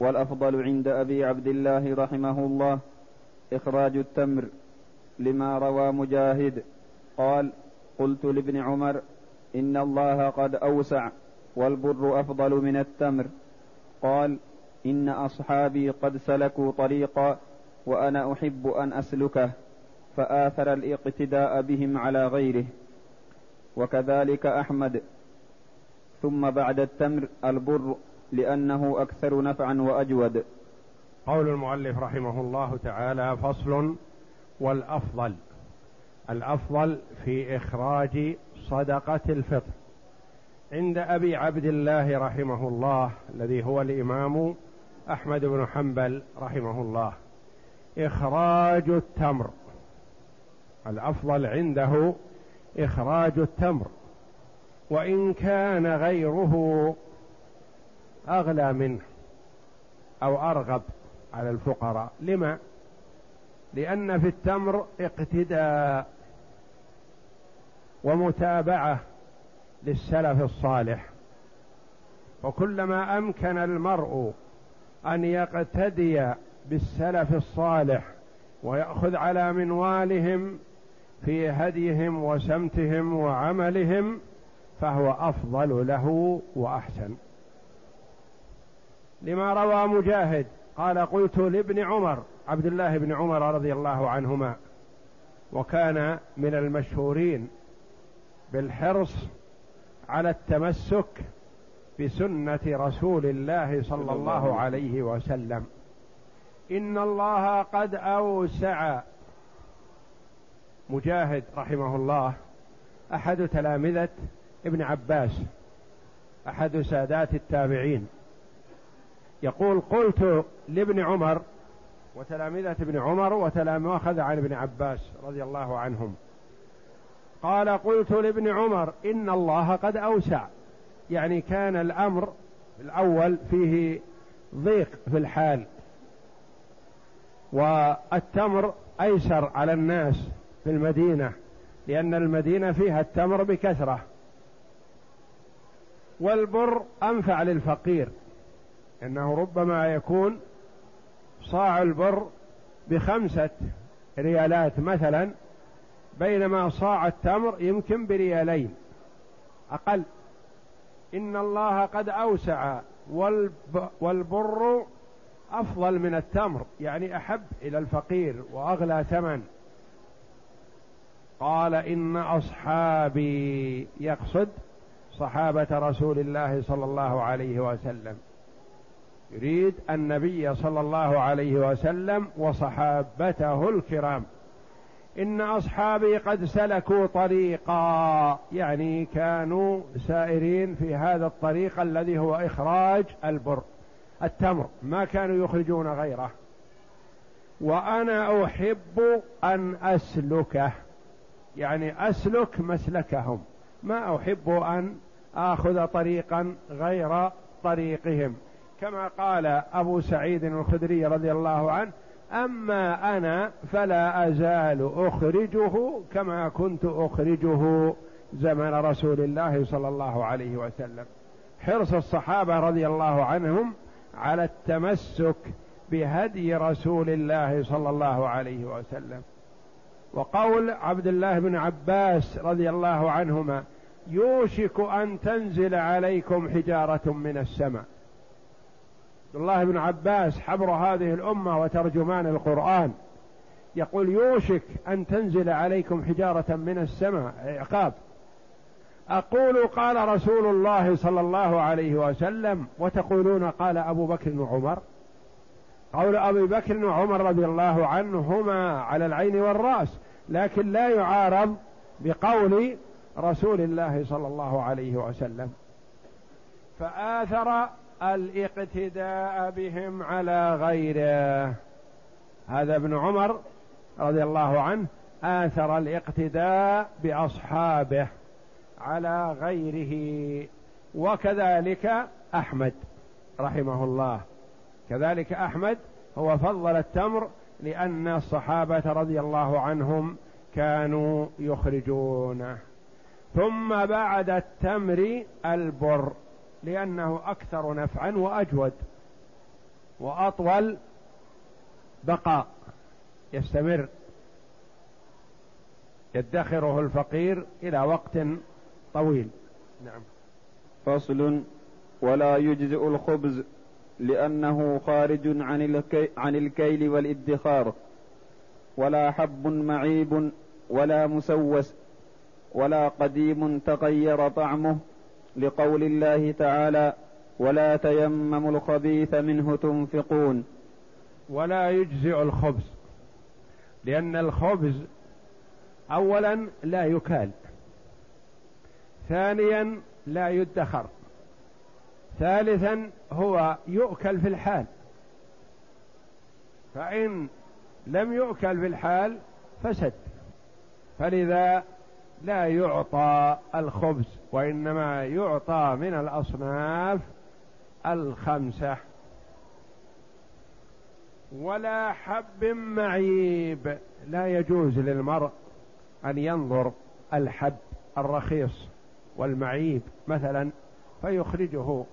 والأفضل عند أبي عبد الله رحمه الله إخراج التمر لما روى مجاهد. قال قلت لابن عمر إن الله قد أوسع والبر أفضل من التمر. قال إن أصحابي قد سلكوا طريقا وأنا أحب أن أسلكه فآثر الإقتداء بهم على غيره. وكذلك أحمد. ثم بعد التمر البر لأنه أكثر نفعا وأجود. قول المؤلف رحمه الله تعالى فصل والأفضل. الأفضل في إخراج صدقة الفطر. عند أبي عبد الله رحمه الله الذي هو الإمام أحمد بن حنبل رحمه الله إخراج التمر. الأفضل عنده إخراج التمر. وإن كان غيره أغلى منه أو أرغب على الفقراء. لما؟ لأن في التمر اقتداء ومتابعة للسلف الصالح. وكلما أمكن المرء أن يقتدي بالسلف الصالح ويأخذ على منوالهم في هديهم وسمتهم وعملهم فهو أفضل له وأحسن. لما روى مجاهد قال قلت لابن عمر عبد الله بن عمر رضي الله عنهما وكان من المشهورين بالحرص على التمسك بسنة رسول الله صلى الله عليه وسلم. إن الله قد أوسع. مجاهد رحمه الله أحد تلامذة ابن عباس أحد سادات التابعين. يقول قلت لابن عمر وتلامذة ابن عمر وتلامذة عن ابن عباس رضي الله عنهم. قال قلت لابن عمر إن الله قد أوسع. يعني كان الأمر الأول فيه ضيق في الحال. والتمر أيسر على الناس في المدينة لأن المدينة فيها التمر بكثرة. والبر أنفع للفقير. انه ربما يكون صاع البر بخمسة ريالات مثلا بينما صاع التمر يمكن بريالين. أقل. إن الله قد أوسع والبر أفضل من التمر يعني أحب إلى الفقير وأغلى ثمن. قال إن أصحابي يقصد صحابة رسول الله صلى الله عليه وسلم. يريد النبي صلى الله عليه وسلم وصحابته الكرام. إن أصحابي قد سلكوا طريقا يعني كانوا سائرين في هذا الطريق الذي هو إخراج البر التمر ما كانوا يخرجون غيره. وأنا أحب أن اسلكه يعني أسلك مسلكهم. ما أحب أن آخذ طريقا غير طريقهم. كما قال أبو سعيد الخدري رضي الله عنه أما أنا فلا أزال أخرجه كما كنت أخرجه زمن رسول الله صلى الله عليه وسلم. حرص الصحابة رضي الله عنهم على التمسك بهدي رسول الله صلى الله عليه وسلم. وقول عبد الله بن عباس رضي الله عنهما يوشك أن تنزل عليكم حجارة من السماء. عبد الله بن عباس حبر هذه الأمة وترجمان القرآن. يقول يوشك أن تنزل عليكم حجارة من السماء عقاب. أقول قال رسول الله صلى الله عليه وسلم وتقولون قال أبو بكر وعمر قول أبي بكر وعمر رضي الله عنهما على العين والرأس لكن لا يعارض بقول رسول الله صلى الله عليه وسلم. فآثر الاقتداء بهم على غيره. هذا ابن عمر رضي الله عنه آثر الاقتداء بأصحابه على غيره وكذلك أحمد رحمه الله. كذلك أحمد هو فضل التمر لأن الصحابة رضي الله عنهم كانوا يخرجونه. ثم بعد التمر البر. لأنه أكثر نفعا وأجود وأطول بقاء. يستمر. يدخره الفقير إلى وقت طويل. نعم. فصل. ولا يجزئ الخبز لأنه خارج عن, الكي عن الكيل والإدخار. ولا حب معيب ولا مسوس ولا قديم تغير طعمه. لقول الله تعالى ولا تيمموا الخبيث منه تنفقون. ولا يجزئ الخبز لأن الخبز أولا لا يكال ثانيا لا يدخر ثالثا هو يؤكل في الحال. فإن لم يؤكل في الحال فسد فلذا لا يعطى الخبز. وإنما يعطى من الأصناف الخمسة. ولا حب معيب. لا يجوز للمرء أن ينظر الحب الرخيص والمعيب مثلا فيخرجه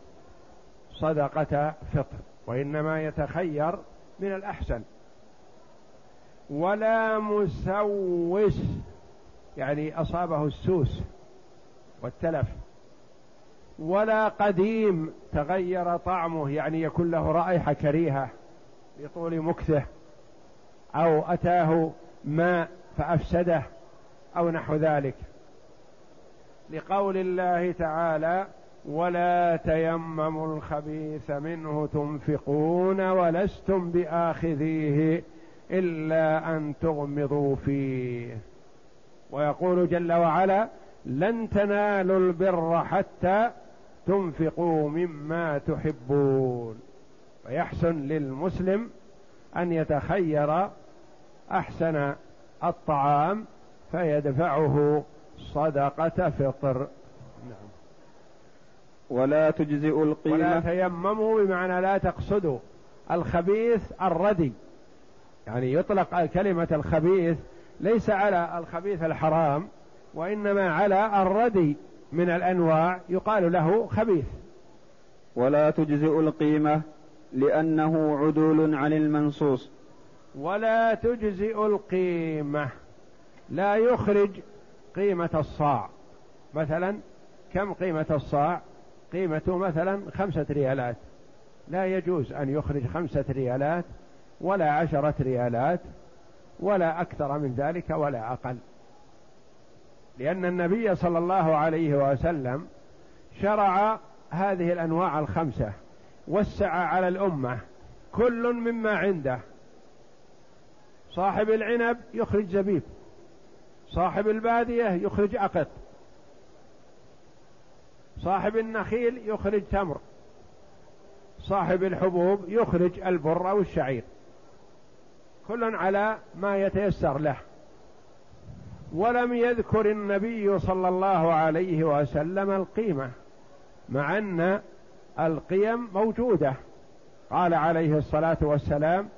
صدقة فطر وإنما يتخير من الأحسن. ولا مسوس يعني أصابه السوس والتلف. ولا قديم تغير طعمه يعني يكون له رائحة كريهة لطول مكثه أو أتاه ماء فأفسده أو نحو ذلك. لقول الله تعالى ولا تيمموا الخبيث منه تنفقون ولستم بآخذيه إلا أن تغمضوا فيه. ويقول جل وعلا لن تنالوا البر حتى تنفقوا مما تحبون. فيحسن للمسلم أن يتخير أحسن الطعام فيدفعه صدقة فطر. نعم. ولا تجزئ القيمة. ولا تيمموا بمعنى لا تقصدوا. الخبيث الردي. يعني يطلق كلمة الخبيث ليس على الخبيث الحرام. وإنما على الردي من الأنواع يقال له خبيث. ولا تجزئ القيمة لأنه عدول عن المنصوص. ولا تجزئ القيمة لا يخرج قيمة الصاع. مثلا كم قيمة الصاع؟ قيمته مثلا خمسة ريالات. لا يجوز أن يخرج خمسة ريالات ولا عشرة ريالات ولا أكثر من ذلك ولا أقل. لأن النبي صلى الله عليه وسلم شرع هذه الأنواع الخمسة وسع على الأمة كل مما عنده. صاحب العنب يخرج زبيب صاحب البادية يخرج أقط صاحب النخيل يخرج تمر صاحب الحبوب يخرج البر أو الشعير كل على ما يتيسر له. ولم يذكر النبي صلى الله عليه وسلم القيمة مع أن القيم موجودة. قال عليه الصلاة والسلام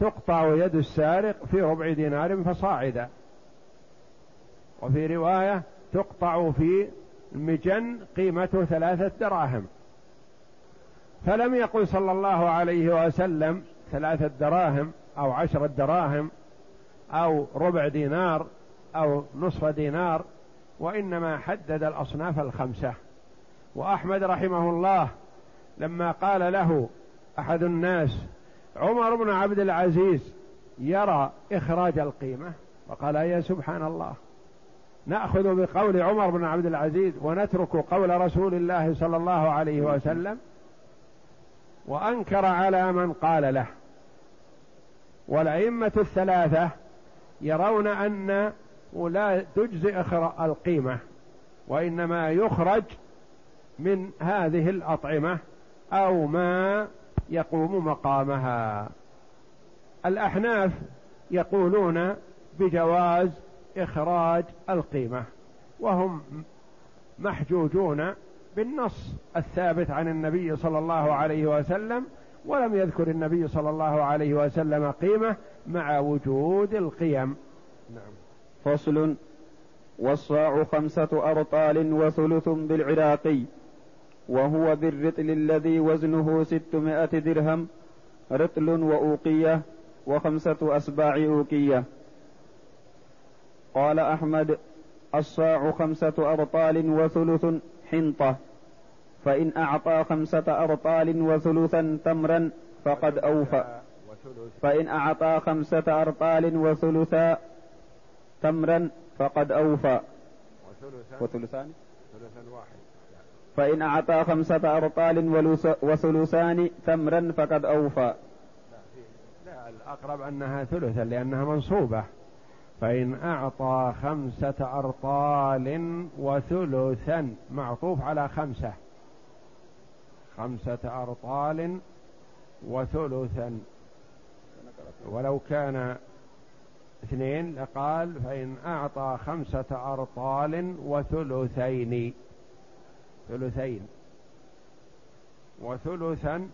تقطع يد السارق في ربع دينار فصاعدا. وفي رواية تقطع في مجن قيمته ثلاثة دراهم. فلم يقل صلى الله عليه وسلم ثلاثة دراهم أو عشرة دراهم أو ربع دينار أو نصف دينار وإنما حدد الأصناف الخمسة. وأحمد رحمه الله لما قال له أحد الناس عمر بن عبد العزيز يرى إخراج القيمة؟ فقال يا سبحان الله نأخذ بقول عمر بن عبد العزيز ونترك قول رسول الله صلى الله عليه وسلم وأنكر على من قال له. والأئمة الثلاثة يرون أن لا تجزئ القيمة وإنما يخرج من هذه الأطعمة أو ما يقوم مقامها. الأحناف يقولون بجواز إخراج القيمة وهم محجوجون بالنص الثابت عن النبي صلى الله عليه وسلم ولم يذكر النبي صلى الله عليه وسلم قيمة مع وجود القيم. فصل والصاع خمسة أرطال وثلث بالعراقي وهو بالرطل الذي وزنه ستمائة درهم رطل وأوقية وخمسة أسباع أوقية. قال أحمد الصاع خمسة أرطال وثلث حنطة فإن أعطى خمسة أرطال وثلثا تمرا فقد أوفى. فإن أعطى خمسة أرطال وثلثا تمرا فقد أوفى. وثلثان؟ واحد. فإن أعطى خمسة أرطال وثلثان تمرا فقد أوفى. لا الأقرب أنها ثلثا لأنها منصوبة. فإن أعطى خمسة أرطال وثلثا معطوف على خمسة. خمسة أرطال وثلثا. ولو كان اثنين لقال فإن أعطى خمسة أرطال وثلثين ثلثين. وثلثا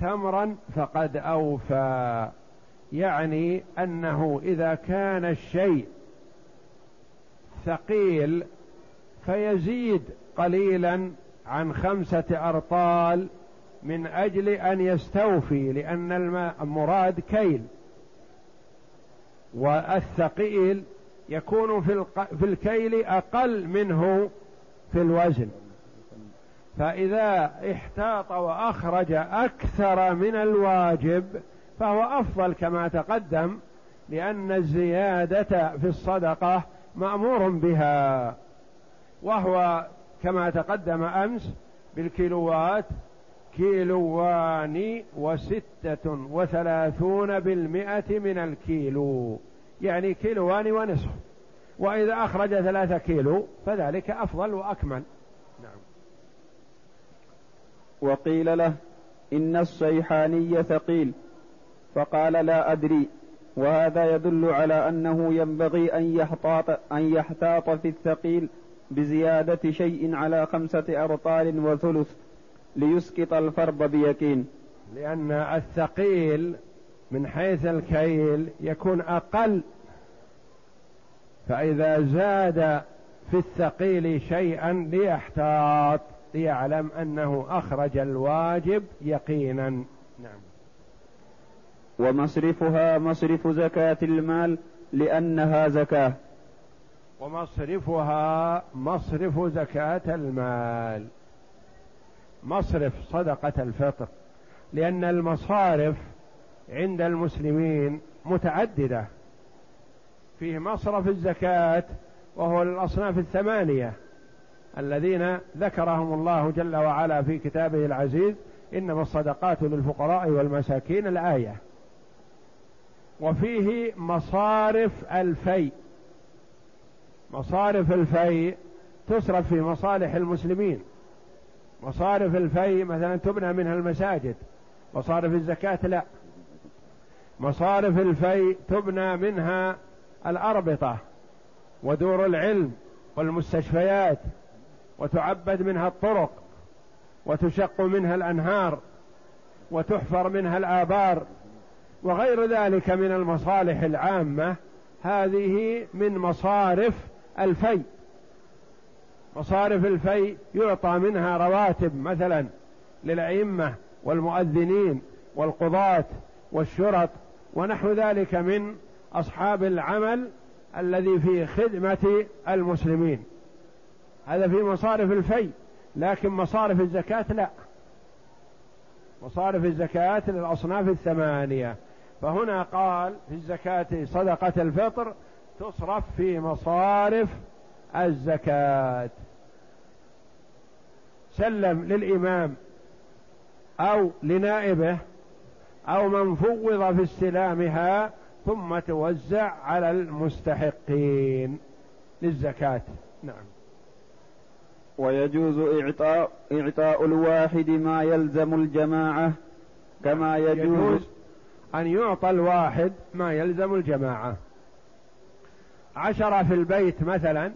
تمرا فقد أوفى. يعني أنه إذا كان الشيء ثقيل فيزيد قليلا عن خمسة أرطال من أجل أن يستوفي لأن المراد كيل. والثقيل يكون في, في الكيل أقل منه في الوزن. فإذا احتاط وأخرج أكثر من الواجب فهو أفضل كما تقدم لأن الزيادة في الصدقة مأمور بها. وهو كما تقدم أمس بالكيلوات كيلوان وستة وثلاثون بالمئة من الكيلو. يعني كيلوان ونصف. وإذا أخرج ثلاثة كيلو فذلك أفضل وأكمل. نعم. وقيل له إن الصيحاني ثقيل. فقال لا أدري. وهذا يدل على أنه ينبغي أن يحتاط أن يحتاط في الثقيل بزيادة شيء على خمسة أرطال وثلث. ليسقط الفرض بيقين. لأن الثقيل من حيث الكيل يكون أقل. فإذا زاد في الثقيل شيئا ليحتاط ليعلم أنه أخرج الواجب يقينا. نعم. ومصرفها مصرف زكاة المال لأنها زكاة. ومصرفها مصرف زكاة المال. مصرف صدقة الفطر لأن المصارف عند المسلمين متعددة. فيه مصرف الزكاة وهو للأصناف الثمانية الذين ذكرهم الله جل وعلا في كتابه العزيز إنما الصدقات للفقراء والمساكين الآية. وفيه مصارف الفيء. مصارف الفيء تصرف في مصالح المسلمين. مصارف الفيء مثلا تبنى منها المساجد مصارف الزكاة لا. مصارف الفيء تبنى منها الأربطة ودور العلم والمستشفيات وتعبد منها الطرق وتشق منها الأنهار وتحفر منها الآبار وغير ذلك من المصالح العامة. هذه من مصارف الفي. مصارف الفي يعطى منها رواتب مثلا للأئمة والمؤذنين والقضاة والشرط ونحو ذلك من أصحاب العمل الذي في خدمة المسلمين. هذا في مصارف الفي لكن مصارف الزكاة لا. مصارف الزكاة للأصناف الثمانية. فهنا قال في الزكاة صدقة الفطر تصرف في مصارف الزكاة. سلم للإمام أو لنائبه أو من فوض في استلامها ثم توزع على المستحقين للزكاة. نعم. ويجوز إعطاء إعطاء الواحد ما يلزم الجماعة كما يجوز, يجوز أن يعطى الواحد ما يلزم الجماعة. عشرة في البيت مثلا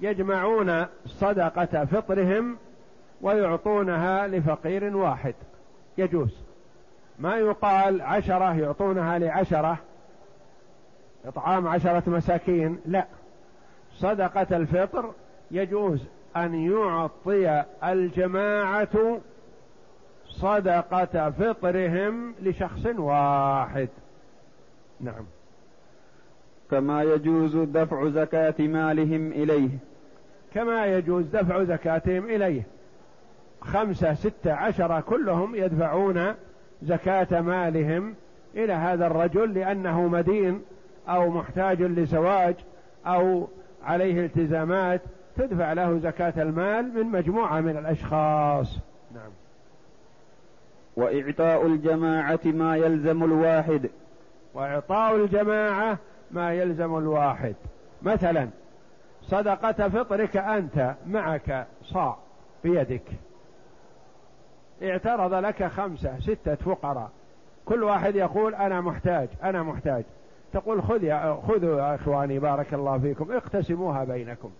يجمعون صدقة فطرهم ويعطونها لفقير واحد. يجوز. ما يقال عشرة يعطونها لعشرة إطعام عشرة مساكين لا. صدقة الفطر يجوز أن يعطي الجماعة صدقة فطرهم لشخص واحد. نعم. كما يجوز دفع زكاة مالهم إليه. كما يجوز دفع زكاتهم إليه. خمسة ستة عشرة كلهم يدفعون زكاة مالهم إلى هذا الرجل لأنه مدين أو محتاج لزواج أو عليه التزامات تدفع له زكاة المال من مجموعة من الأشخاص. نعم. وإعطاء الجماعة ما يلزم الواحد. وإعطاء الجماعة ما يلزم الواحد. مثلا صدقة فطرك أنت معك صاع بيدك. اعترض لك خمسة ستة فقراء. كل واحد يقول أنا محتاج أنا محتاج. تقول خذ يا خذوا يا إخواني بارك الله فيكم اقتسموها بينكم.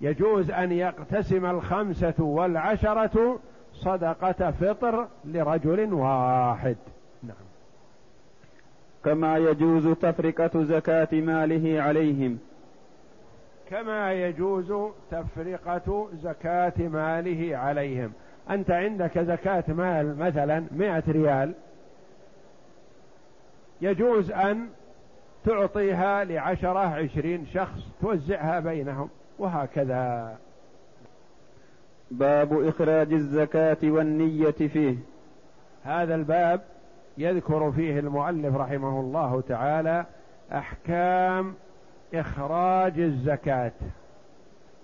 يجوز أن يقتسم الخمسة والعشرة صدقة فطر لرجل واحد. كما يجوز تفرقة زكاة ماله عليهم. كما يجوز تفرقة زكاة ماله عليهم. أنت عندك زكاة مال مثلا مئة ريال. يجوز أن تعطيها لعشرة عشرين شخص توزعها بينهم وهكذا. باب إخراج الزكاة والنية فيه. هذا الباب يذكر فيه المؤلف رحمه الله تعالى أحكام إخراج الزكاة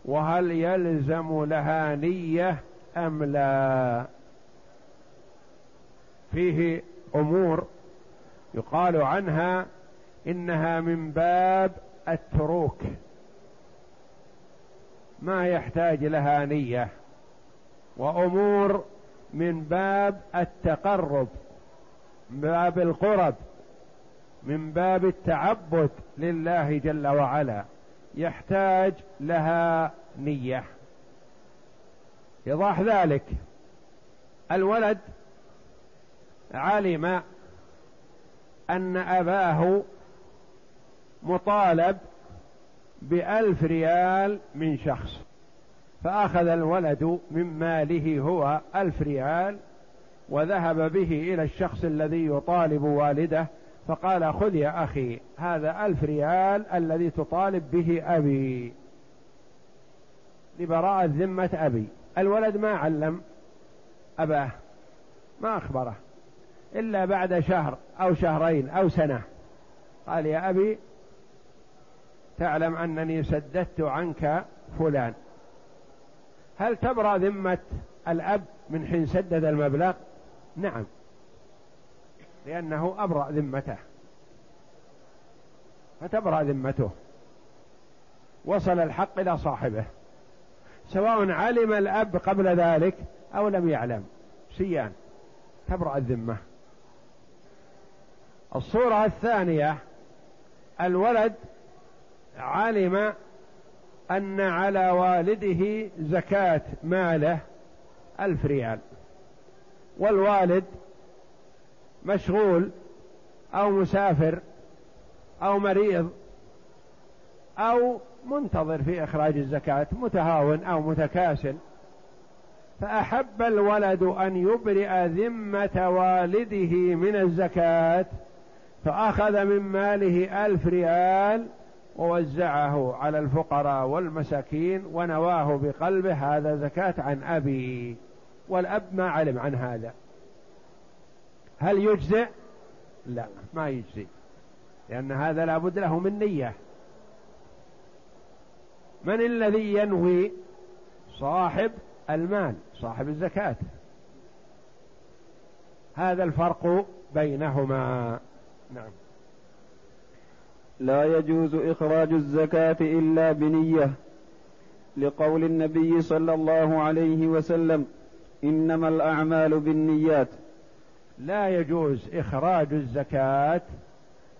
وهل يلزم لها نية أم لا؟ فيه أمور يقال عنها إنها من باب التروك ما يحتاج لها نية وأمور من باب التقرب. باب القرب من باب التعبد لله جل وعلا يحتاج لها نية. إيضاح ذلك الولد علم أن أباه مطالب بألف ريال من شخص فأخذ الولد من ماله هو ألف ريال وذهب به إلى الشخص الذي يطالب والده فقال خذ يا أخي هذا ألف ريال الذي تطالب به أبي. لبراءة ذمة أبي الولد ما علم أباه ما أخبره إلا بعد شهر أو شهرين أو سنة. قال يا أبي تعلم أنني سددت عنك فلان هل تبرأ ذمة الأب من حين سدد المبلغ؟ نعم. لأنه أبرأ ذمته. فتبرأ ذمته. وصل الحق إلى صاحبه. سواء علم الأب قبل ذلك أو لم يعلم. سيان. تبرأ الذمة. الصورة الثانية الولد علم أن على والده زكاة ماله ألف ريال. والوالد مشغول أو مسافر أو مريض أو منتظر في إخراج الزكاة متهاون أو متكاسل. فأحب الولد أن يبرئ ذمة والده من الزكاة فأخذ من ماله ألف ريال ووزعه على الفقراء والمساكين ونواه بقلبه هذا زكاة عن أبي. والأب ما علم عن هذا. هل يجزئ؟ لا ما يجزي لأن هذا لابد له من نية. من الذي ينوي صاحب المال صاحب الزكاة؟ هذا الفرق بينهما. نعم. لا يجوز إخراج الزكاة إلا بنية لقول النبي صلى الله عليه وسلم إنما الأعمال بالنيات. لا يجوز إخراج الزكاة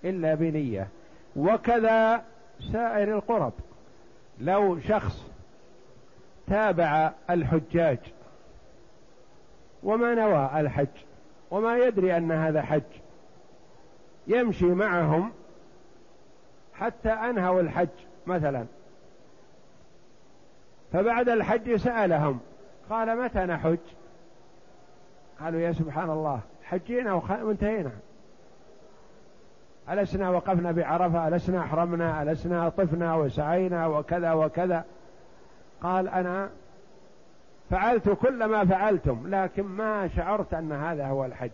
إلا بنية. وكذا سائر القرب. لو شخص تابع الحجاج وما نوى الحج وما يدري أن هذا حج يمشي معهم حتى أنهوا الحج مثلا. فبعد الحج سألهم قال متى نحج؟ قالوا يا سبحان الله حجينا وانتهينا. ألسنا وقفنا بعرفة ألسنا أحرمنا ألسنا طفنا وسعينا وكذا وكذا. قال أنا فعلت كل ما فعلتم لكن ما شعرت أن هذا هو الحج.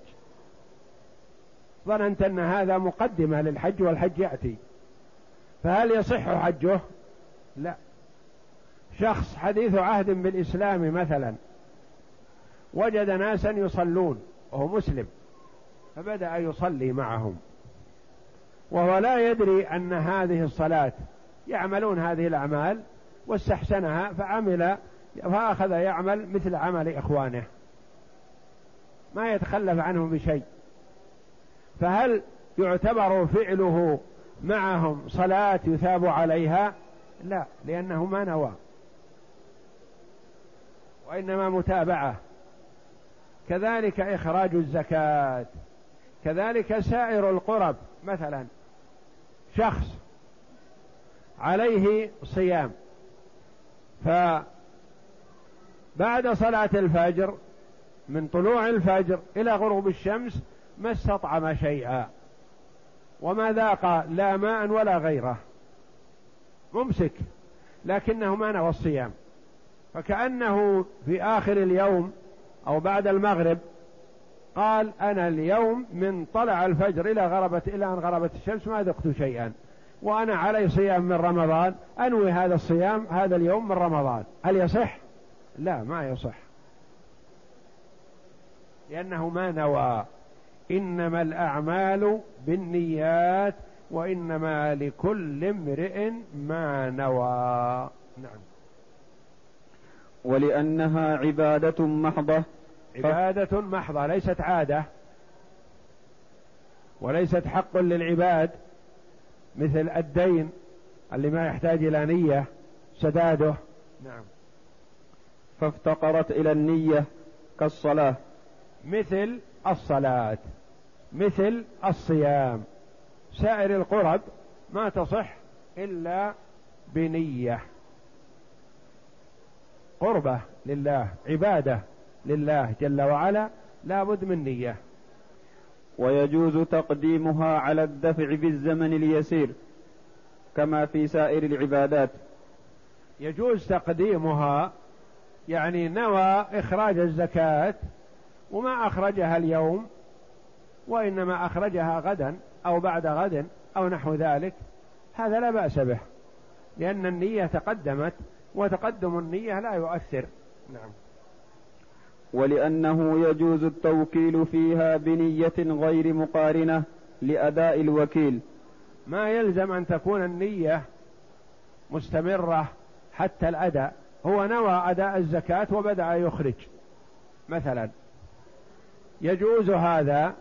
ظننت أن هذا مقدمة للحج والحج يأتي. فهل يصح حجه؟ لا. شخص حديث عهد بالإسلام مثلا وجد ناسا يصلون وهو مسلم فبدأ يصلي معهم. وهو لا يدري أن هذه الصلاة يعملون هذه الأعمال واستحسنها فعمل فأخذ يعمل مثل عمل إخوانه. ما يتخلف عنهم بشيء. فهل يعتبر فعله معهم صلاة يثاب عليها؟ لا لأنه ما نوى. وإنما متابعة. كذلك إخراج الزكاة. كذلك سائر القرب. مثلا شخص عليه صيام. فبعد صلاة الفجر من طلوع الفجر إلى غروب الشمس ما استطعم شيئا. وما ذاق لا ماء ولا غيره. ممسك. لكنه ما نوى الصيام. فكأنه في آخر اليوم أو بعد المغرب قال أنا اليوم من طلع الفجر إلى غربت إلى أن غربت الشمس ما ذقت شيئا. وأنا علي صيام من رمضان. أنوي هذا الصيام هذا اليوم من رمضان. هل يصح؟ لا ما يصح. لأنه ما نوى. إنما الأعمال بالنيات وإنما لكل امرئ ما نوى. نعم. ولأنها عبادة محضة. عبادة محضة ليست عادة. وليست حق للعباد مثل الدين اللي ما يحتاج إلى نية سداده. نعم. فافتقرت إلى النية كالصلاة. مثل الصلاة مثل الصيام. سائر القرب ما تصح إلا بنية. قربة لله عبادة لله جل وعلا لا بد من نية. ويجوز تقديمها على الدفع بالزمن اليسير كما في سائر العبادات. يجوز تقديمها يعني نوى إخراج الزكاة وما أخرجها اليوم وإنما أخرجها غدا أو بعد غد أو نحو ذلك هذا لا بأس به لأن النية تقدمت وتقدم النية لا يؤثر. نعم. ولأنه يجوز التوكيل فيها بنية غير مقارنة لأداء الوكيل. ما يلزم أن تكون النية مستمرة حتى الأداء. هو نوى أداء الزكاة وبدأ يخرج. مثلا يجوز هذا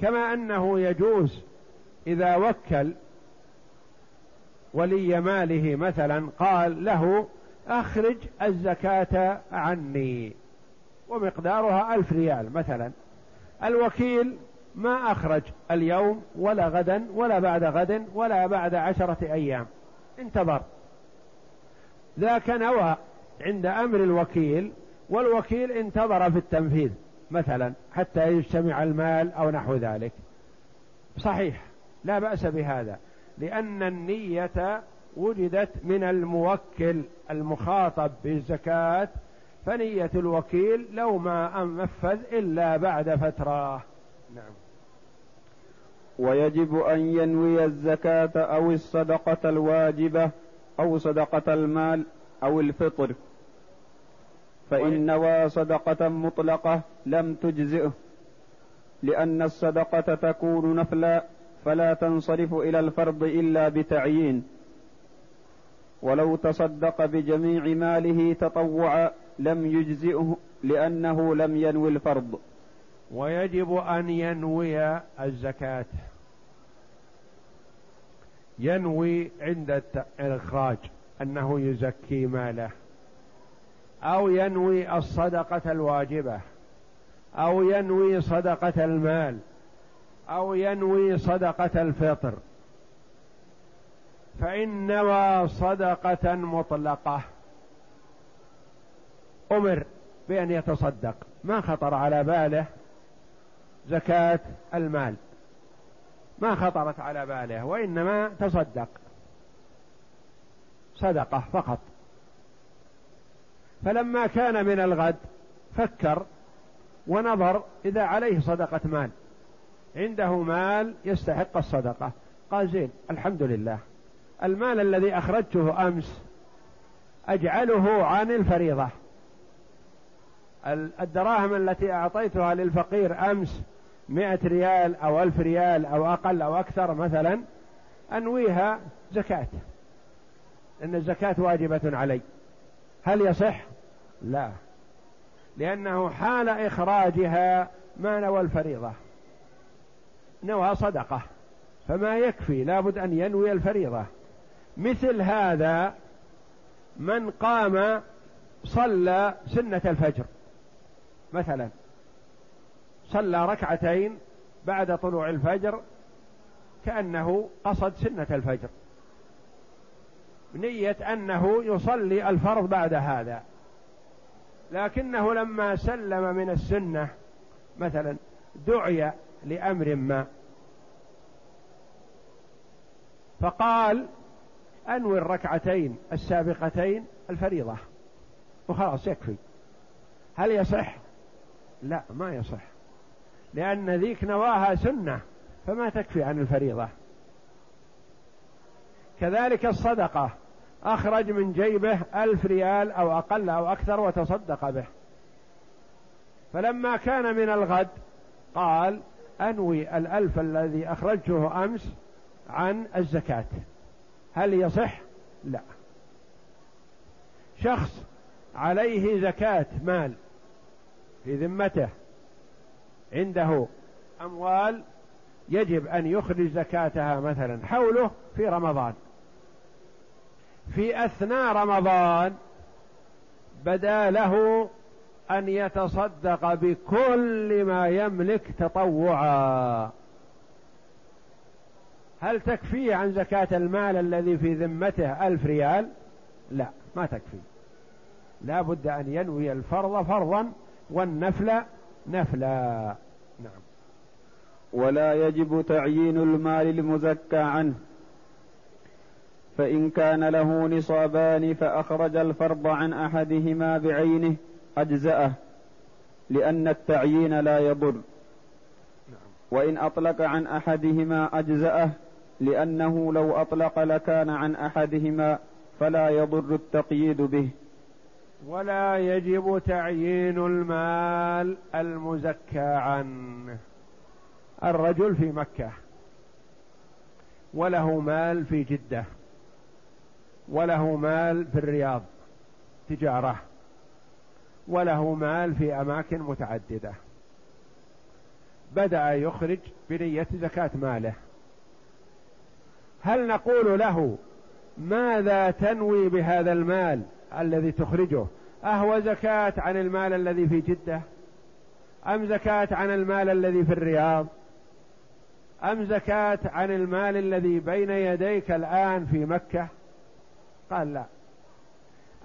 كما أنه يجوز إذا وكل ولي ماله مثلا قال له أخرج الزكاة عني. ومقدارها ألف ريال مثلا. الوكيل ما أخرج اليوم ولا غدا ولا بعد غد ولا بعد عشرة أيام. انتظر. ذاك نوى عند أمر الوكيل والوكيل انتظر في التنفيذ مثلا حتى يجتمع المال أو نحو ذلك. صحيح لا بأس بهذا لأن النية وجدت من الموكل المخاطب بالزكاة فنية الوكيل لو ما أنفذ إلا بعد فترة. نعم. ويجب أن ينوي الزكاة أو الصدقة الواجبة أو صدقة المال أو الفطر. فإن نوى صدقة مطلقة لم تجزئه لأن الصدقة تكون نفلا فلا تنصرف إلى الفرض إلا بتعيين. ولو تصدق بجميع ماله تطوعا لم يجزئه لأنه لم ينوي الفرض. ويجب أن ينوي الزكاة. ينوي عند الإخراج أنه يزكي ماله. أو ينوي الصدقة الواجبة. أو ينوي صدقة المال. أو ينوي صدقة الفطر. فإن نوى صدقة مطلقة. أمر بأن يتصدق. ما خطر على باله زكاة المال. ما خطرت على باله وإنما تصدق. صدقة فقط. فلما كان من الغد فكر ونظر إذا عليه صدقة مال. عنده مال يستحق الصدقة. قال زين الحمد لله. المال الذي أخرجته أمس أجعله عن الفريضة. الدراهم التي أعطيتها للفقير أمس مئة ريال أو ألف ريال أو أقل أو أكثر مثلا أنويها زكاة. لأن الزكاة واجبة علي. هل يصح؟ لا. لأنه حال إخراجها ما نوى الفريضة. نوى صدقة. فما يكفي لابد أن ينوي الفريضة. مثل هذا من قام صلى سنة الفجر. مثلا صلى ركعتين بعد طلوع الفجر كأنه قصد سنة الفجر. نية أنه يصلي الفرض بعد هذا. لكنه لما سلم من السنة مثلا دعي لأمر ما فقال أنوي الركعتين السابقتين الفريضة. وخلاص يكفي. هل يصح؟ لا ما يصح. لأن ذيك نواها سنة فما تكفي عن الفريضة. كذلك الصدقة. أخرج من جيبه ألف ريال أو أقل أو أكثر وتصدق به. فلما كان من الغد قال أنوي الألف الذي أخرجته أمس عن الزكاة. هل يصح؟ لا. شخص عليه زكاة مال في ذمته عنده أموال يجب أن يخرج زكاتها مثلا حوله في رمضان. في أثناء رمضان بدا له أن يتصدق بكل ما يملك تطوعا. هل تكفيه عن زكاة المال الذي في ذمته ألف ريال؟ لا ما تكفي. لا بد أن ينوي الفرض فرضا والنفل نفلا. نعم. ولا يجب تعيين المال المزكى عنه. فإن كان له نصابان فأخرج الفرض عن أحدهما بعينه أجزأه لأن التعيين لا يضر. نعم. وإن أطلق عن أحدهما أجزأه لأنه لو أطلق لكان عن أحدهما فلا يضر التقييد به. ولا يجب تعيين المال المزكى عنه. الرجل في مكة وله مال في جدة وله مال في الرياض تجارة وله مال في أماكن متعددة. بدأ يخرج بنية زكاة ماله. هل نقول له ماذا تنوي بهذا المال الذي تخرجه؟ أهو زكاة عن المال الذي في جدة؟ أم زكاة عن المال الذي في الرياض؟ أم زكاة عن المال الذي بين يديك الآن في مكة؟ قال لا.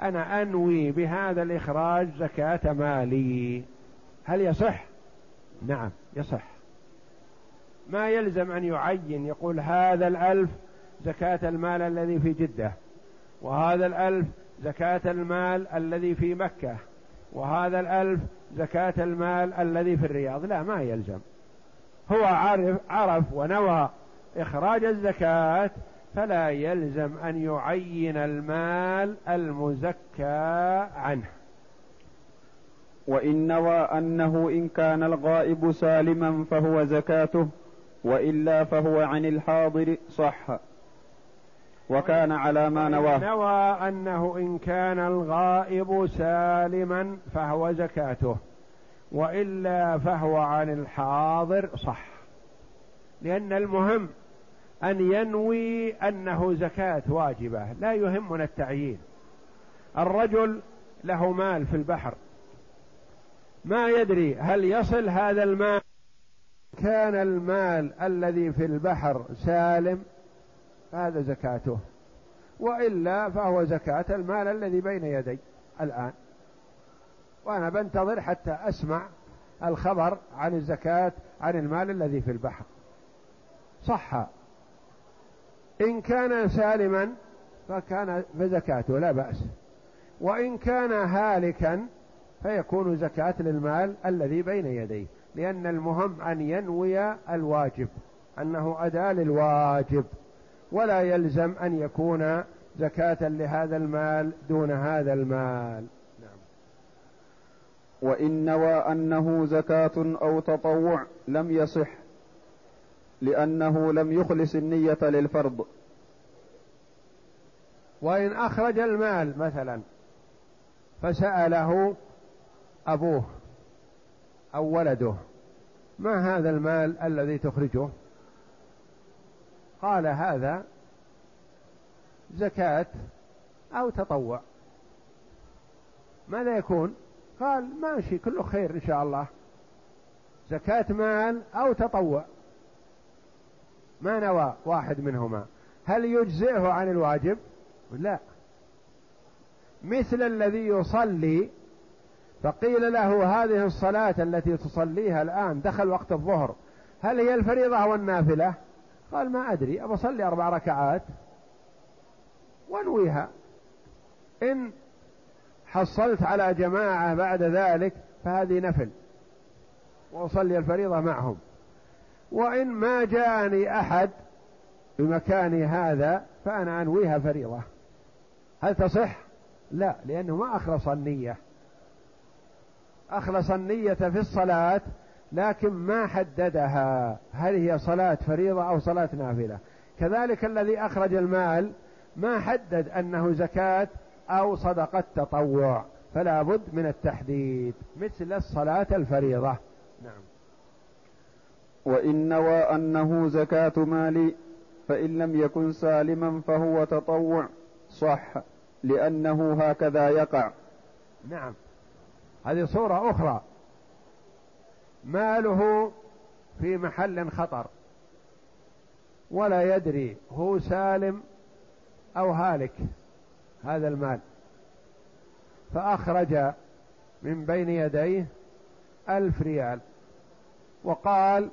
أنا أنوي بهذا الإخراج زكاة مالي. هل يصح؟ نعم يصح. ما يلزم أن يعين يقول هذا الألف زكاة المال الذي في جدة وهذا الألف زكاة المال الذي في مكة وهذا الألف زكاة المال الذي في الرياض. لا ما يلزم. هو عرف, عرف ونوى إخراج الزكاة فلا يلزم أن يعين المال المزكى عنه. وإن نوى أنه إن كان الغائب سالما فهو زكاته وإلا فهو عن الحاضر صح. وكان على ما نواه. نوى أنه إن كان الغائب سالما فهو زكاته وإلا فهو عن الحاضر صح. لأن المهم أن ينوي أنه زكاة واجبة لا يهمنا التعيين. الرجل له مال في البحر. ما يدري هل يصل هذا المال؟ كان المال الذي في البحر سالم فهذا زكاته. وإلا فهو زكاة المال الذي بين يدي الآن. وأنا بنتظر حتى أسمع الخبر عن الزكاة عن المال الذي في البحر. صح. إن كان سالما فكان فزكاته لا بأس. وإن كان هالكا فيكون زكاة للمال الذي بين يديه. لأن المهم أن ينوي الواجب أنه أداة للواجب. ولا يلزم أن يكون زكاة لهذا المال دون هذا المال. نعم. وإن نوى أنه زكاة أو تطوع لم يصح لأنه لم يخلص النية للفرض. وإن أخرج المال مثلا فسأله أبوه أو ولده ما هذا المال الذي تخرجه؟ قال هذا زكاة أو تطوع. ماذا يكون؟ قال ماشي كله خير إن شاء الله. زكاة مال أو تطوع. ما نوى واحد منهما. هل يجزئه عن الواجب؟ لا. مثل الذي يصلي فقيل له هذه الصلاة التي تصليها الآن دخل وقت الظهر هل هي الفريضة أو النافلة قال ما أدري أبى أصلي أربع ركعات. وانويها إن حصلت على جماعة بعد ذلك فهذه نفل. وأصلي الفريضة معهم. وإن ما جاءني أحد بمكاني هذا فأنا أنويها فريضة. هل تصح؟ لا لأنه ما أخلص النية. أخلص النية في الصلاة لكن ما حددها هل هي صلاة فريضة أو صلاة نافلة. كذلك الذي أخرج المال ما حدد أنه زكاة أو صدقة تطوع فلا بد من التحديد مثل الصلاة الفريضة. نعم. وإن نوى أنه زكاة مال فإن لم يكن سالما فهو تطوع صح لأنه هكذا يقع. نعم. هذه صورة أخرى. ماله في محل خطر ولا يدري هو سالم أو هالك هذا المال. فأخرج من بين يديه ألف ريال وقال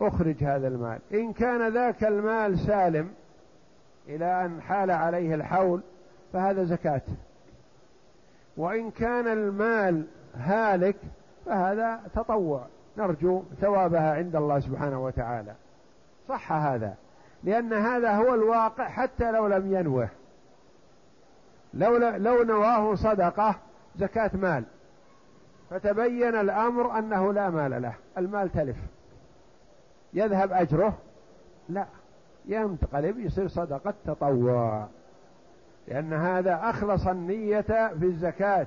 أخرج هذا المال. إن كان ذاك المال سالم إلى أن حال عليه الحول فهذا زكاة. وإن كان المال هالك فهذا تطوع. نرجو ثوابها عند الله سبحانه وتعالى. صح هذا. لأن هذا هو الواقع حتى لو لم ينوه. لو لو نواه صدقة زكاة مال. فتبين الأمر أنه لا مال له. المال تلف. يذهب أجره؟ لا. ينتقلب يصير صدقة تطوع. لأن هذا أخلص النية في الزكاة.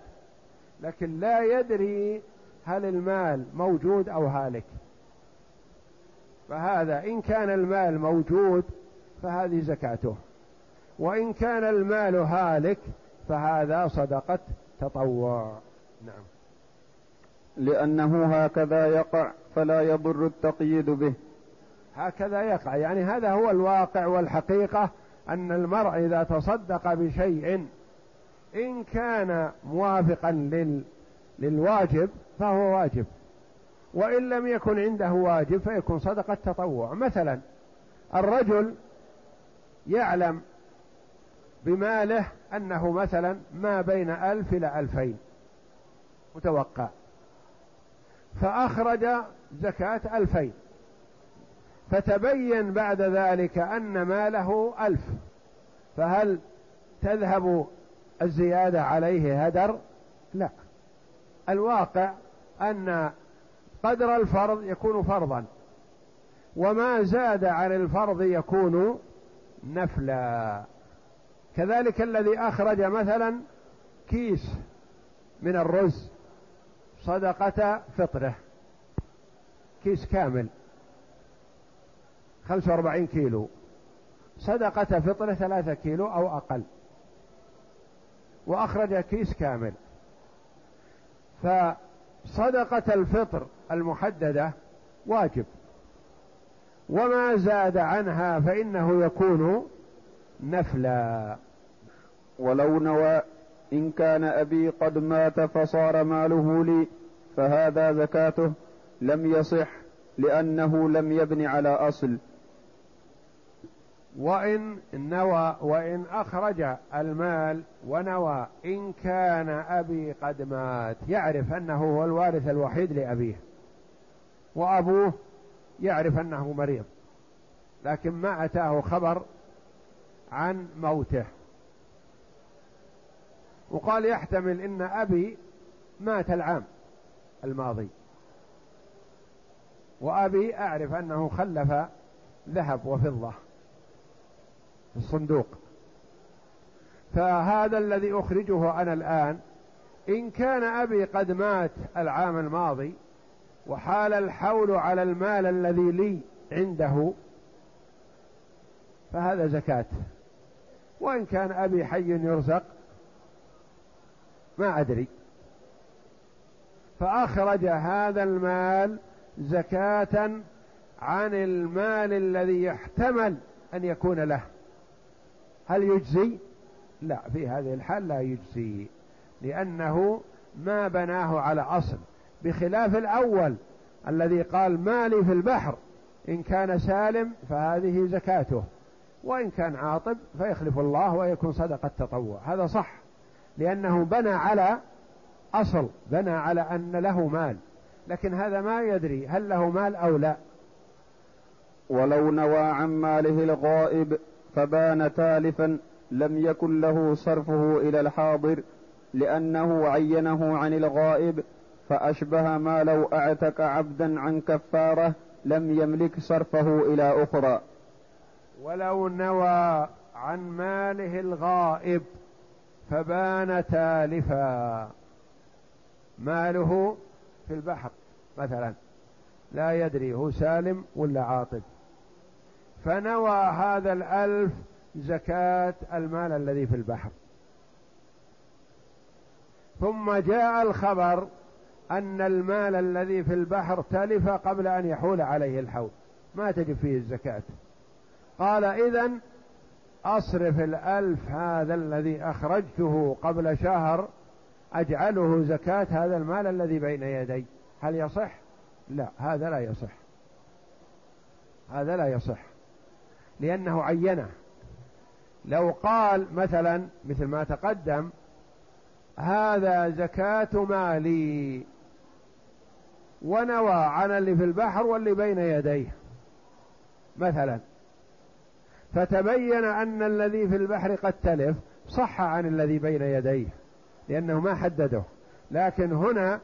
لكن لا يدري هل المال موجود أو هالك؟ فهذا إن كان المال موجود فهذه زكاته وإن كان المال هالك فهذا صدقة تطوع. نعم. لأنه هكذا يقع فلا يضر التقييد به. هكذا يقع. يعني هذا هو الواقع والحقيقة أن المرء إذا تصدق بشيء إن كان موافقا لل للواجب فهو واجب. وإن لم يكن عنده واجب فيكون صدقة تطوع مثلا الرجل يعلم بماله أنه مثلا ما بين ألف إلى ألفين متوقع. فأخرج زكاة ألفين. فتبين بعد ذلك أن ماله ألف. فهل تذهب الزيادة عليه هدر؟ لا. الواقع أن قدر الفرض يكون فرضا وما زاد عن الفرض يكون نفلا. كذلك الذي أخرج مثلا كيس من الرز صدقة فطرة كيس كامل خمسة وأربعين كيلو. صدقة فطرة ثلاثة كيلو أو أقل وأخرج كيس كامل. فصدقة الفطر المحددة واجب. وما زاد عنها فإنه يكون نفلا. ولو نوى إن كان أبي قد مات فصار ماله لي فهذا زكاته لم يصح لأنه لم يبن على أصل. وإن نوى وإن أخرج المال ونوى إن كان أبي قد مات يعرف أنه هو الوارث الوحيد لأبيه وأبوه يعرف أنه مريض لكن ما أتاه خبر عن موته. وقال يحتمل إن أبي مات العام الماضي. وأبي أعرف أنه خلف ذهب وفضة. الصندوق. فهذا الذي أخرجه أنا الآن إن كان أبي قد مات العام الماضي وحال الحول على المال الذي لي عنده فهذا زكاة. وإن كان أبي حي يرزق ما أدري. فأخرج هذا المال زكاة عن المال الذي يحتمل أن يكون له. هل يجزي؟ لا في هذه الحال لا يجزي لأنه ما بناه على أصل بخلاف الأول الذي قال مالي في البحر إن كان سالم فهذه زكاته وإن كان عاطب فيخلف الله ويكون صدقة تطوع هذا صح لأنه بنى على أصل بنى على أن له مال لكن هذا ما يدري هل له مال أو لا ولو نوى عن ماله الغائب فبان تالفا لم يكن له صرفه إلى الحاضر لأنه عينه عن الغائب فأشبه ما لو أعتق عبدا عن كفارة لم يملك صرفه إلى أخرى. ولو نوى عن ماله الغائب فبان تالفا. ماله في البحر مثلا. لا يدري هو سالم ولا عاطب فنوى هذا الألف زكاة المال الذي في البحر. ثم جاء الخبر أن المال الذي في البحر تلف قبل أن يحول عليه الحول. ما تجب فيه الزكاة. قال إذن أصرف الألف هذا الذي أخرجته قبل شهر أجعله زكاة هذا المال الذي بين يدي. هل يصح؟ لا هذا لا يصح. هذا لا يصح. لأنه عينه. لو قال مثلا مثل ما تقدم هذا زكاة مالي ونوى عن اللي في البحر واللي بين يديه. مثلا فتبين أن الذي في البحر قد تلف صح عن الذي بين يديه لأنه ما حدده. لكن هنا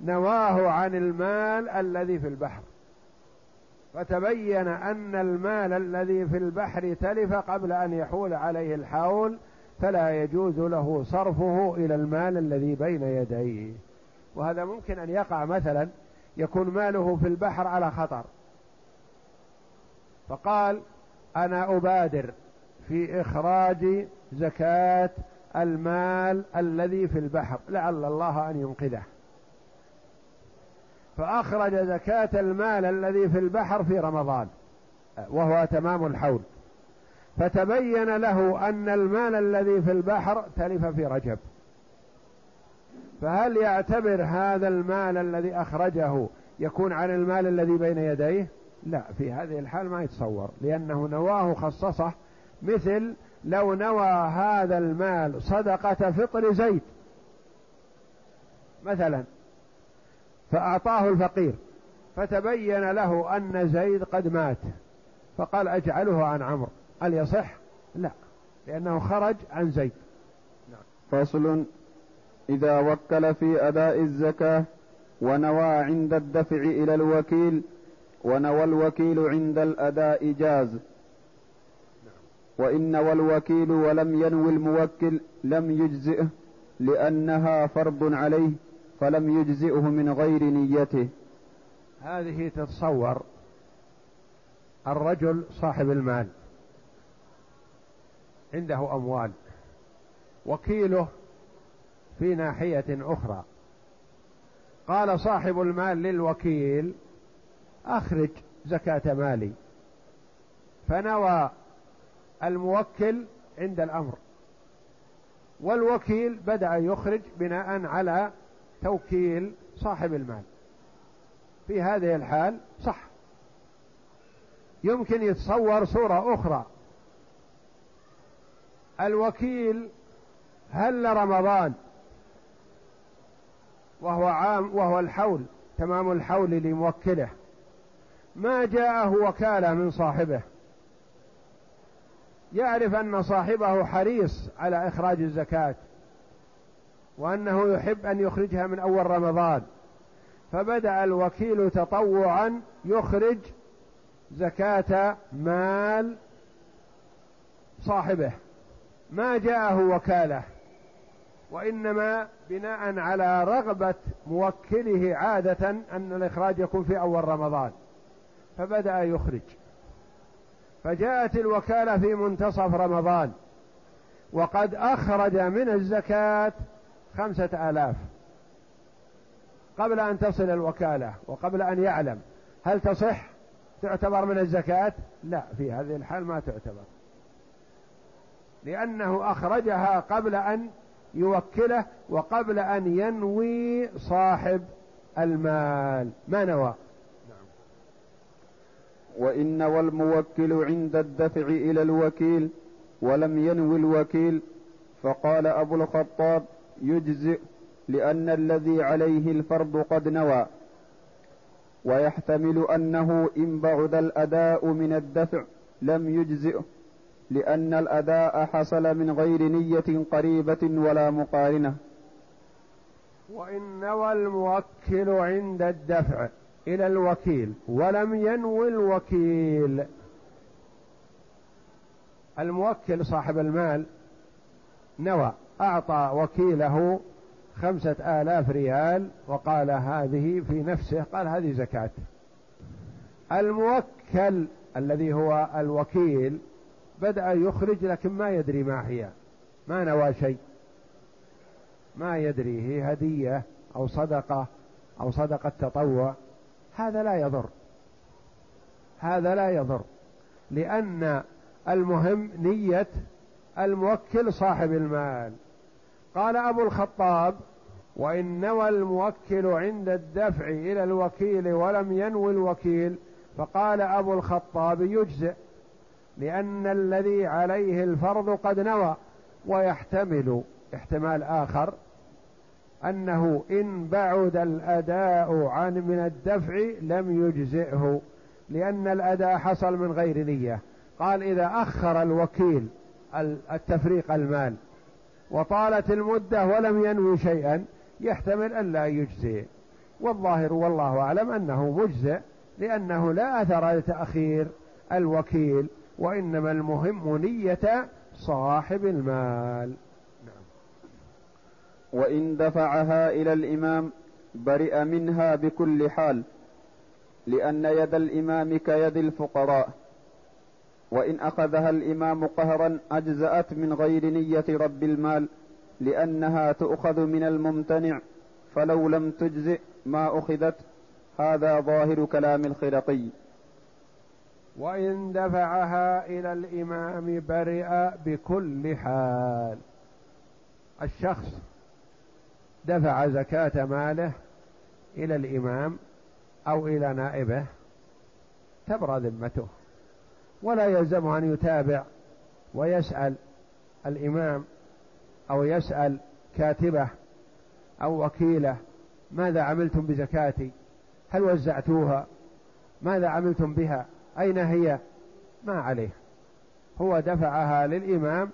نواه عن المال الذي في البحر. فتبين أن المال الذي في البحر تلف قبل أن يحول عليه الحول فلا يجوز له صرفه إلى المال الذي بين يديه. وهذا ممكن أن يقع مثلا يكون ماله في البحر على خطر. فقال أنا أبادر في إخراج زكاة المال الذي في البحر لعل الله أن ينقذه. فأخرج زكاة المال الذي في البحر في رمضان وهو تمام الحول. فتبين له أن المال الذي في البحر تلف في رجب. فهل يعتبر هذا المال الذي أخرجه يكون عن المال الذي بين يديه؟ لا في هذه الحال ما يتصور لأنه نواه خصصه مثل لو نوى هذا المال صدقة فطر زيد. مثلا فأعطاه الفقير فتبين له أن زيد قد مات فقال أجعله عن عمرو هل يصح؟ لا لأنه خرج عن زيد نعم. فصل إذا وكل في أداء الزكاة ونوى عند الدفع إلى الوكيل ونوى الوكيل عند الأداء جاز وإن والوكيل ولم ينوي الموكل لم يجزئه لأنها فرض عليه فلم يجزئه من غير نيته. هذه تتصور الرجل صاحب المال عنده أموال وكيله في ناحية أخرى. قال صاحب المال للوكيل أخرج زكاة مالي. فنوى الموكل عند الأمر والوكيل بدأ يخرج بناء على توكيل صاحب المال. في هذه الحال صح. يمكن يتصور صورة أخرى. الوكيل هل رمضان وهو عام وهو الحول تمام الحول لموكله ما جاءه وكالة من صاحبه. يعرف أن صاحبه حريص على إخراج الزكاة. وأنه يحب أن يخرجها من أول رمضان. فبدأ الوكيل تطوعا يخرج زكاة مال صاحبه. ما جاءه وكاله وإنما بناء على رغبة موكله عادة أن الإخراج يكون في أول رمضان. فبدأ يخرج. فجاءت الوكالة في منتصف رمضان وقد أخرج من الزكاة خمسة آلاف. قبل أن تصل الوكالة وقبل أن يعلم هل تصح تعتبر من الزكاة؟ لا في هذه الحال ما تعتبر. لأنه أخرجها قبل أن يوكله وقبل أن ينوي صاحب المال. ما نوى؟ وإن والموكل عند الدفع إلى الوكيل ولم ينوي الوكيل فقال أبو الخطاب يجزئ لأن الذي عليه الفرض قد نوى ويحتمل أنه إن بعد الأداء من الدفع لم يجزئه لأن الأداء حصل من غير نية قريبة ولا مقارنة. وإن نوى الموكل عند الدفع إلى الوكيل ولم ينوي الوكيل. الموكل صاحب المال نوى أعطى وكيله خمسة آلاف ريال وقال هذه في نفسه قال هذه زكاة. الموكل الذي هو الوكيل بدأ يخرج لكن ما يدري ما هي ما نوى شيء. ما يدري هي هدية أو صدقة أو صدقة تطوع. هذا لا يضر. هذا لا يضر. لأن المهم نية الموكل صاحب المال. قال أبو الخطاب وإن نوى الموكل عند الدفع إلى الوكيل ولم ينوي الوكيل. فقال أبو الخطاب يجزئ لأن الذي عليه الفرض قد نوى ويحتمل احتمال آخر أنه إن بعد الأداء عن من الدفع لم يجزئه لأن الأداء حصل من غير نية. قال إذا أخر الوكيل التفريق المال وطالت المدة ولم ينوي شيئا يحتمل أن لا يجزئ والظاهر والله أعلم أنه مجزئ لأنه لا أثر لتأخير الوكيل وإنما المهم نية صاحب المال. وإن دفعها إلى الإمام برئ منها بكل حال لأن يد الإمام كيد الفقراء. وإن أخذها الإمام قهرا أجزأت من غير نية رب المال لأنها تؤخذ من الممتنع فلو لم تجزئ ما أخذت. هذا ظاهر كلام الخرقي. وإن دفعها إلى الإمام برئ بكل حال. الشخص دفع زكاة ماله إلى الإمام أو إلى نائبه تبرى ذمته. ولا يلزمه أن يتابع ويسأل الإمام أو يسأل كاتبه أو وكيله ماذا عملتم بزكاتي؟ هل وزعتوها؟ ماذا عملتم بها؟ أين هي؟ ما عليه. هو دفعها للإمام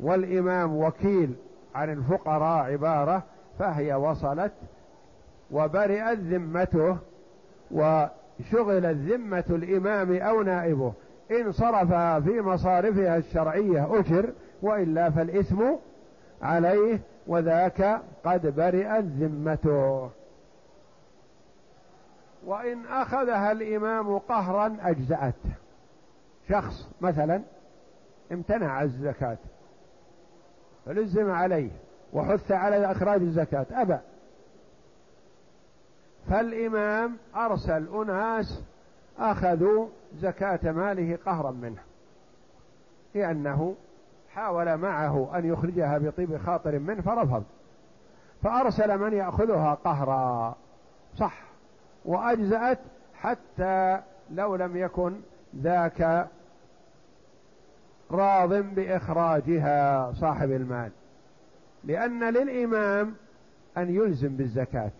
والإمام وكيل عن الفقراء عبارة فهي وصلت وبرئت ذمته وشغلت ذمة الإمام أو نائبه. إن صرفها في مصارفها الشرعية أجر وإلا فالإثم عليه وذاك قد برئت ذمته. وإن أخذها الإمام قهرا أجزأت. شخص مثلا امتنع الزكاة فلزم عليه وحث على إخراج الزكاة أبى. فالإمام أرسل أناس أخذوا زكاة ماله قهرا منه لأنه حاول معه أن يخرجها بطيب خاطر منه فرفض فأرسل من يأخذها قهرا. صح. وأجزأت حتى لو لم يكن ذاك راض بإخراجها صاحب المال لأن للإمام أن يلزم بالزكاة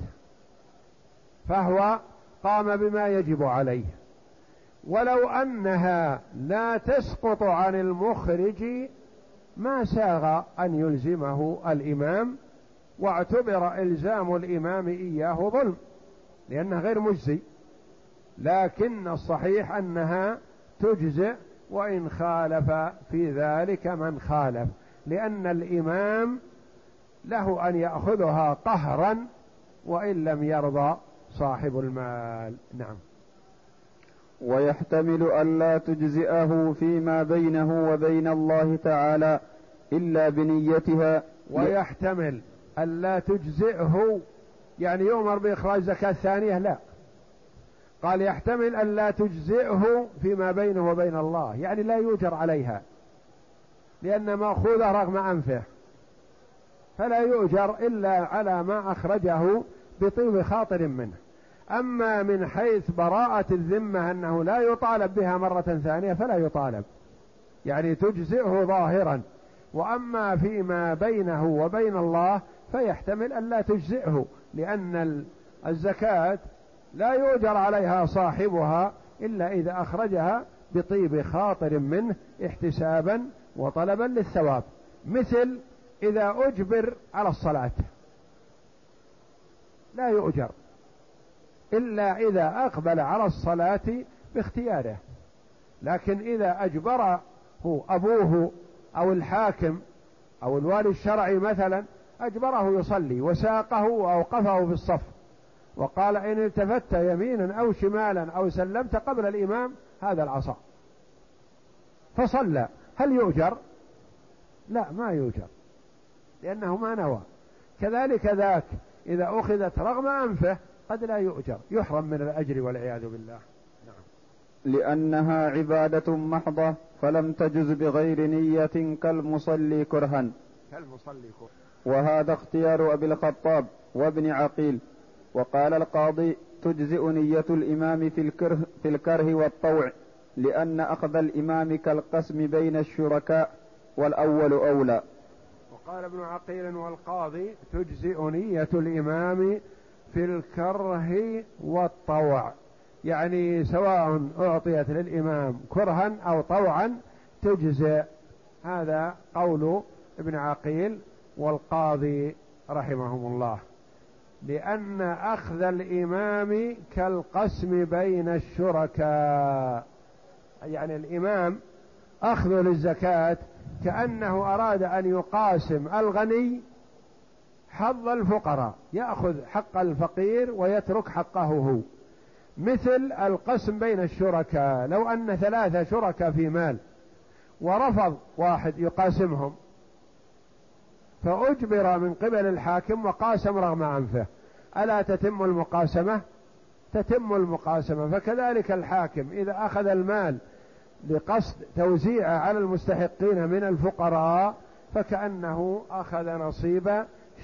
فهو قام بما يجب عليه. ولو أنها لا تسقط عن المخرج ما ساغ أن يلزمه الإمام واعتبر إلزام الإمام إياه ظلم لأنه غير مجزي. لكن الصحيح أنها تجزئ وإن خالف في ذلك من خالف لأن الإمام له أن يأخذها قهرا وإن لم يرضى صاحب المال. نعم. ويحتمل ألا تجزئه فيما بينه وبين الله تعالى إلا بنيتها. ويحتمل ألا تجزئه يعني يؤمر بإخراج زكاة ثانية لا. قال يحتمل ألا تجزئه فيما بينه وبين الله يعني لا يؤجر عليها لأن مأخوذة رغم أنفه. فلا يؤجر إلا على ما أخرجه بطيب خاطر منه. أما من حيث براءة الذمة أنه لا يطالب بها مرة ثانية فلا يطالب. يعني تجزئه ظاهرا. وأما فيما بينه وبين الله فيحتمل أن لا تجزئه لأن الزكاة لا يؤجر عليها صاحبها إلا إذا أخرجها بطيب خاطر منه احتسابا وطلبا للثواب. مثل إذا أجبر على الصلاة. لا يؤجر. إلا إذا أقبل على الصلاة باختياره. لكن إذا أجبره أبوه أو الحاكم أو الوالي الشرعي مثلا أجبره يصلي وساقه وأوقفه في الصف. وقال إن التفت يمينا أو شمالا أو سلمت قبل الإمام هذا العصا. فصلى. هل يؤجر؟ لا ما يؤجر لأنه ما نوى. كذلك ذاك إذا أخذت رغم أنفه قد لا يؤجر يحرم من الأجر والعياذ بالله. نعم. لأنها عبادة محضة فلم تجز بغير نية كالمصلي كرها. كالمصلي كرها. وهذا اختيار أبي الخطاب وابن عقيل. وقال القاضي تجزئ نية الإمام في الكره, في الكره والطوع لأن أخذ الإمام كالقسم بين الشركاء والأول أولى. وقال ابن عقيل والقاضي تجزئ نية الإمام في الكره والطوع. يعني سواء أعطيت للإمام كرها أو طوعا تجزئ. هذا قول ابن عقيل والقاضي رحمهم الله. لأن أخذ الإمام كالقسم بين الشركاء. يعني الإمام أخذ للزكاة كأنه أراد أن يقاسم الغني حظ الفقراء يأخذ حق الفقير ويترك حقه هو. مثل القسم بين الشركاء لو أن ثلاثة شركاء في مال ورفض واحد يقاسمهم فأجبر من قبل الحاكم وقاسم رغم أنفه. ألا تتم المقاسمة؟ تتم المقاسمة. فكذلك الحاكم إذا أخذ المال لقصد توزيعه على المستحقين من الفقراء فكأنه أخذ نصيب